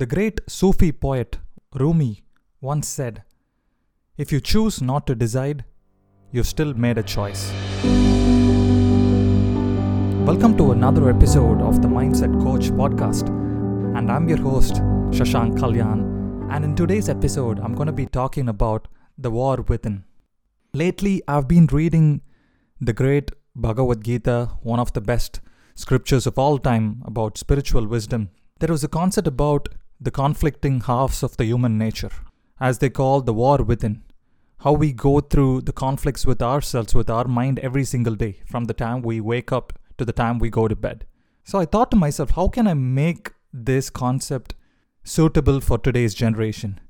The great Sufi poet Rumi once said, If you choose not to decide, you've still made a choice. Welcome to another episode of the Mindset Coach podcast. And I'm your host, Shashank Kalyan. And in today's episode, I'm going to be talking about the war within. Lately, I've been reading the great Bhagavad Gita, one of the best scriptures of all time about spiritual wisdom. There was a concept about the conflicting halves of the human nature, as they call the war within. How we go through the conflicts with ourselves, with our mind every single day, from the time we wake up to the time we go to bed. So I thought to myself, how can I make this concept suitable for today's generation?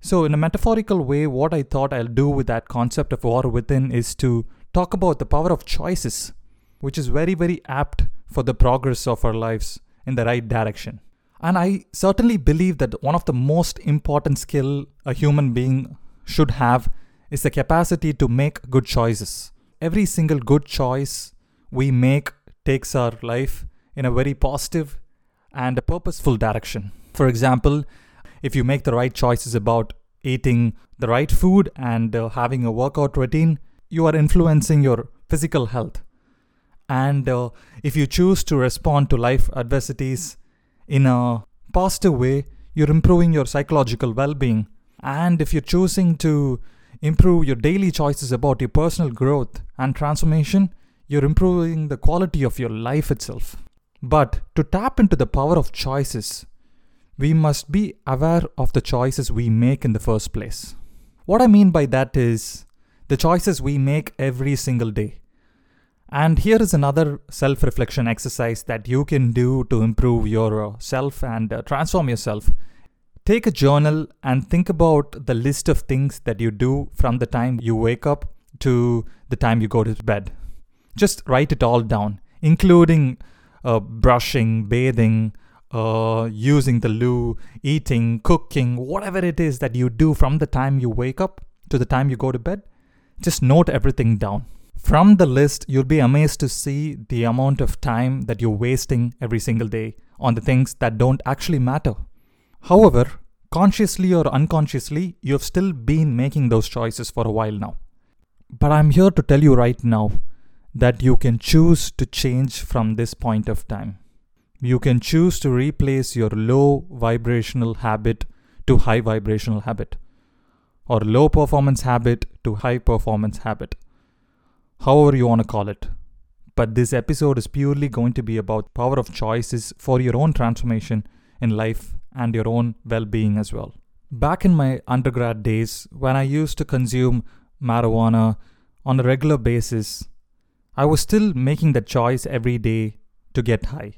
So, in a metaphorical way, what I thought I'll do with that concept of war within is to talk about the power of choices, which is very, very apt for the progress of our lives in the right direction. And I certainly believe that one of the most important skill a human being should have is the capacity to make good choices. Every single good choice we make takes our life in a very positive and a purposeful direction. For example, if you make the right choices about eating the right food and uh, having a workout routine, you are influencing your physical health. And uh, if you choose to respond to life adversities in a positive way, you're improving your psychological well being. And if you're choosing to improve your daily choices about your personal growth and transformation, you're improving the quality of your life itself. But to tap into the power of choices, we must be aware of the choices we make in the first place. What I mean by that is the choices we make every single day. And here is another self reflection exercise that you can do to improve yourself and uh, transform yourself. Take a journal and think about the list of things that you do from the time you wake up to the time you go to bed. Just write it all down, including uh, brushing, bathing, uh, using the loo, eating, cooking, whatever it is that you do from the time you wake up to the time you go to bed. Just note everything down. From the list, you'll be amazed to see the amount of time that you're wasting every single day on the things that don't actually matter. However, consciously or unconsciously, you've still been making those choices for a while now. But I'm here to tell you right now that you can choose to change from this point of time. You can choose to replace your low vibrational habit to high vibrational habit or low performance habit to high performance habit, however you want to call it. But this episode is purely going to be about power of choices for your own transformation in life and your own well-being as well. Back in my undergrad days when I used to consume marijuana on a regular basis, I was still making the choice every day to get high.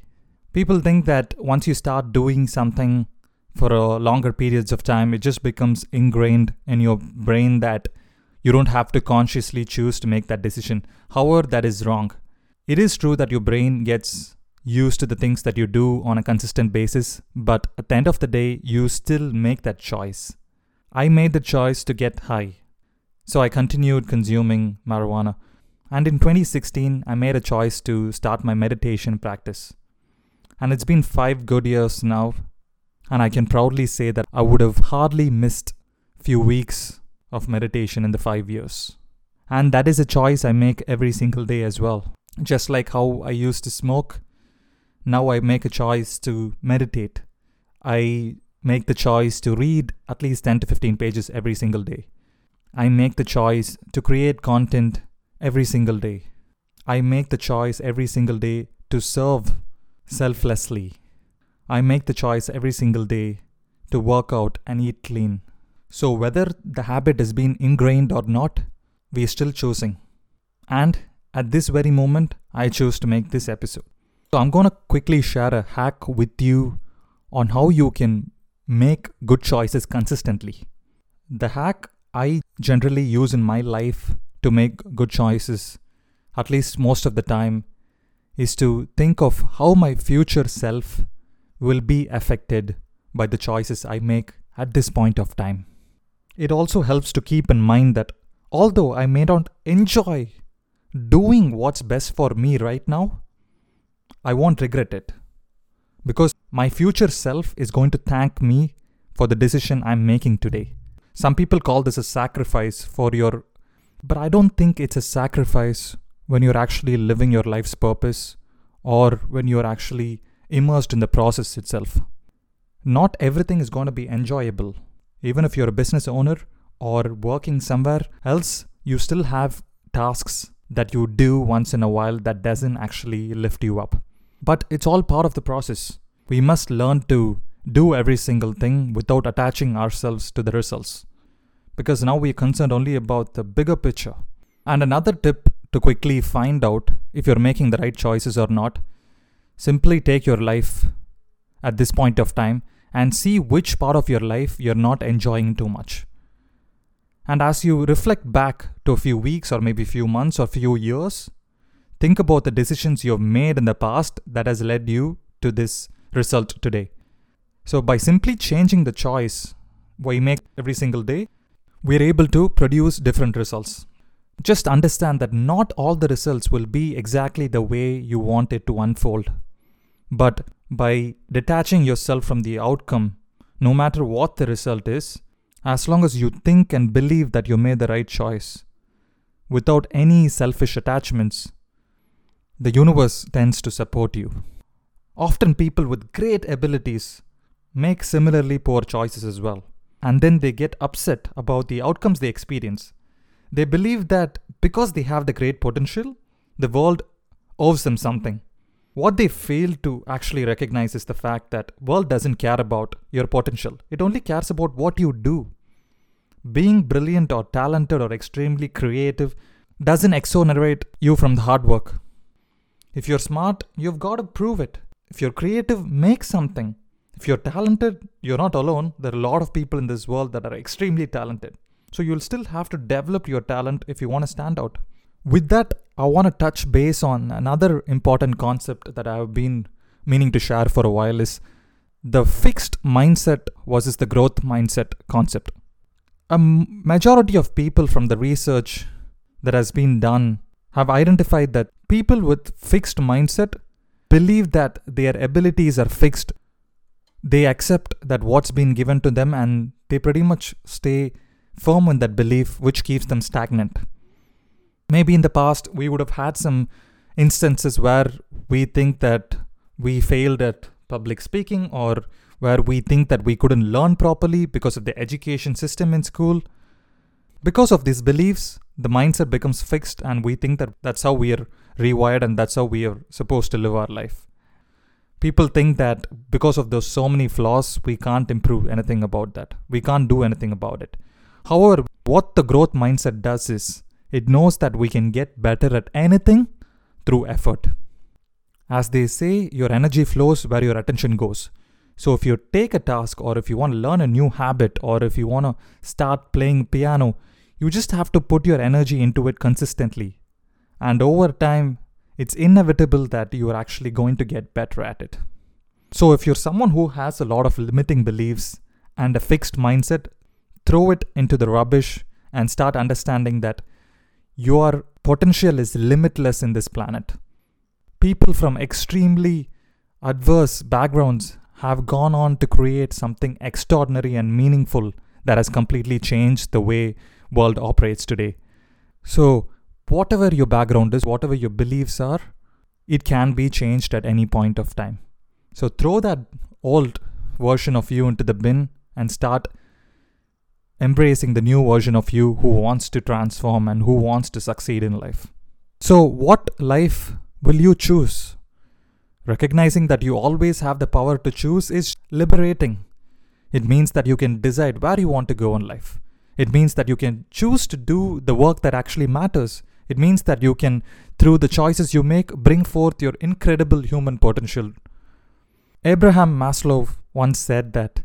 People think that once you start doing something for a longer periods of time, it just becomes ingrained in your brain that you don't have to consciously choose to make that decision. However, that is wrong. It is true that your brain gets used to the things that you do on a consistent basis, but at the end of the day, you still make that choice. I made the choice to get high. So I continued consuming marijuana. And in 2016, I made a choice to start my meditation practice. And it's been five good years now and I can proudly say that I would have hardly missed few weeks of meditation in the 5 years. And that is a choice I make every single day as well. Just like how I used to smoke, now I make a choice to meditate. I make the choice to read at least 10 to 15 pages every single day. I make the choice to create content every single day. I make the choice every single day to serve selflessly I make the choice every single day to work out and eat clean. So, whether the habit has been ingrained or not, we are still choosing. And at this very moment, I choose to make this episode. So, I'm going to quickly share a hack with you on how you can make good choices consistently. The hack I generally use in my life to make good choices, at least most of the time, is to think of how my future self will be affected by the choices I make at this point of time. It also helps to keep in mind that although I may not enjoy doing what's best for me right now, I won't regret it. Because my future self is going to thank me for the decision I'm making today. Some people call this a sacrifice for your, but I don't think it's a sacrifice when you're actually living your life's purpose or when you're actually immersed in the process itself. Not everything is going to be enjoyable. Even if you're a business owner or working somewhere else, you still have tasks that you do once in a while that doesn't actually lift you up. But it's all part of the process. We must learn to do every single thing without attaching ourselves to the results. Because now we're concerned only about the bigger picture. And another tip to quickly find out if you're making the right choices or not simply take your life at this point of time and see which part of your life you're not enjoying too much. And as you reflect back to a few weeks or maybe a few months or a few years, think about the decisions you've made in the past that has led you to this result today. So by simply changing the choice we make every single day, we're able to produce different results. Just understand that not all the results will be exactly the way you want it to unfold. But by detaching yourself from the outcome, no matter what the result is, as long as you think and believe that you made the right choice, without any selfish attachments, the universe tends to support you. Often, people with great abilities make similarly poor choices as well, and then they get upset about the outcomes they experience. They believe that because they have the great potential, the world owes them something. What they fail to actually recognize is the fact that world doesn't care about your potential. It only cares about what you do. Being brilliant or talented or extremely creative doesn't exonerate you from the hard work. If you're smart, you've got to prove it. If you're creative, make something. If you're talented, you're not alone. There are a lot of people in this world that are extremely talented. So you'll still have to develop your talent if you want to stand out. With that, I want to touch base on another important concept that I've been meaning to share for a while is the fixed mindset versus the growth mindset concept. A majority of people from the research that has been done have identified that people with fixed mindset believe that their abilities are fixed. They accept that what's been given to them and they pretty much stay firm in that belief which keeps them stagnant maybe in the past we would have had some instances where we think that we failed at public speaking or where we think that we couldn't learn properly because of the education system in school. Because of these beliefs, the mindset becomes fixed, and we think that that's how we are rewired and that's how we are supposed to live our life. People think that because of those so many flaws, we can't improve anything about that. We can't do anything about it. However, what the growth mindset does is it knows that we can get better at anything through effort. As they say, your energy flows where your attention goes. So if you take a task or if you want to learn a new habit or if you want to start playing piano, you just have to put your energy into it consistently. And over time, it's inevitable that you are actually going to get better at it. So if you're someone who has a lot of limiting beliefs and a fixed mindset, throw it into the rubbish and start understanding that your potential is limitless in this planet. People from extremely adverse backgrounds have gone on to create something extraordinary and meaningful that has completely changed the way world operates today. So, whatever your background is, whatever your beliefs are, it can be changed at any point of time. So, throw that old version of you into the bin and start embracing the new version of you who wants to transform and who wants to succeed in life. So, what life will you choose? Recognizing that you always have the power to choose is liberating. It means that you can decide where you want to go in life. It means that you can choose to do the work that actually matters. It means that you can, through the choices you make, bring forth your incredible human potential. Abraham Maslow once said that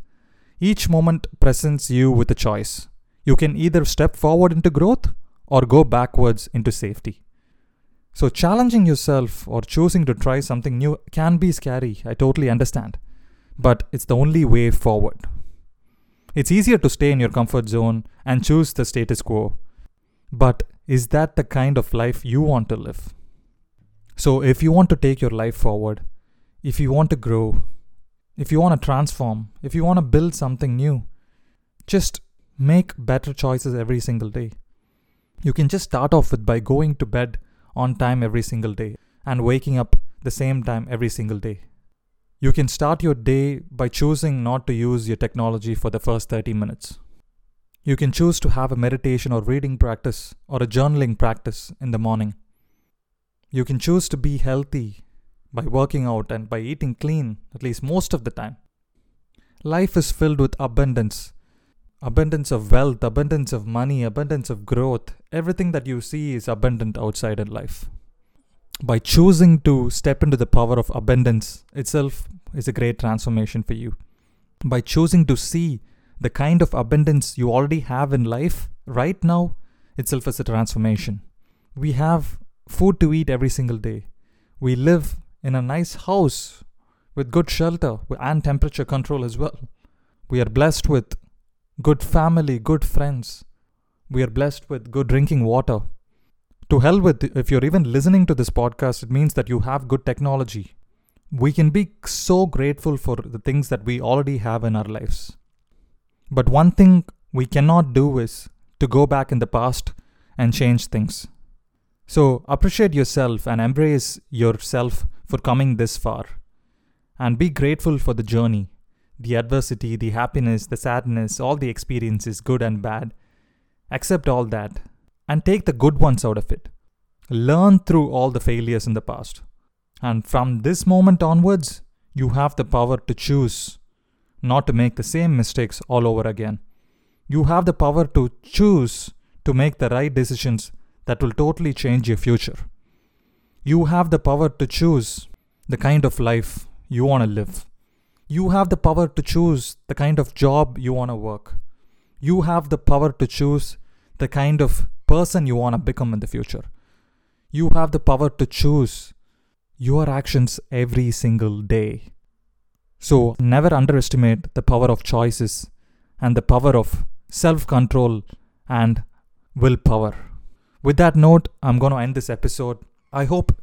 each moment presents you with a choice. You can either step forward into growth or go backwards into safety. So, challenging yourself or choosing to try something new can be scary, I totally understand. But it's the only way forward. It's easier to stay in your comfort zone and choose the status quo. But is that the kind of life you want to live? So, if you want to take your life forward, if you want to grow, if you want to transform, if you want to build something new, just make better choices every single day. You can just start off with by going to bed on time every single day and waking up the same time every single day. You can start your day by choosing not to use your technology for the first 30 minutes. You can choose to have a meditation or reading practice or a journaling practice in the morning. You can choose to be healthy by working out and by eating clean, at least most of the time. Life is filled with abundance abundance of wealth, abundance of money, abundance of growth. Everything that you see is abundant outside in life. By choosing to step into the power of abundance itself is a great transformation for you. By choosing to see the kind of abundance you already have in life right now itself is a transformation. We have food to eat every single day. We live in a nice house with good shelter and temperature control as well. We are blessed with good family, good friends. We are blessed with good drinking water. To hell with, if you're even listening to this podcast, it means that you have good technology. We can be so grateful for the things that we already have in our lives. But one thing we cannot do is to go back in the past and change things. So appreciate yourself and embrace yourself for coming this far. And be grateful for the journey, the adversity, the happiness, the sadness, all the experiences, good and bad. Accept all that and take the good ones out of it. Learn through all the failures in the past. And from this moment onwards, you have the power to choose not to make the same mistakes all over again. You have the power to choose to make the right decisions that will totally change your future. You have the power to choose the kind of life you want to live. You have the power to choose the kind of job you want to work. You have the power to choose the kind of person you want to become in the future. You have the power to choose your actions every single day. So, never underestimate the power of choices and the power of self control and willpower. With that note, I'm going to end this episode. I hope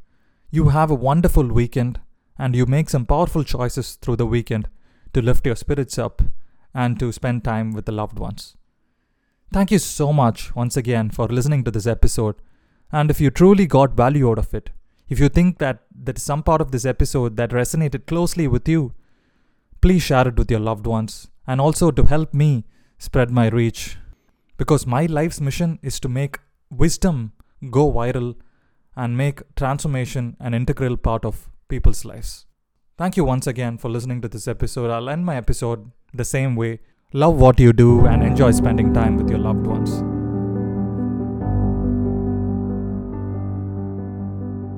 you have a wonderful weekend and you make some powerful choices through the weekend to lift your spirits up and to spend time with the loved ones. Thank you so much once again for listening to this episode. And if you truly got value out of it, if you think that there is some part of this episode that resonated closely with you, please share it with your loved ones and also to help me spread my reach. Because my life's mission is to make wisdom go viral and make transformation an integral part of people's lives. Thank you once again for listening to this episode. I'll end my episode the same way. Love what you do and enjoy spending time with your loved ones.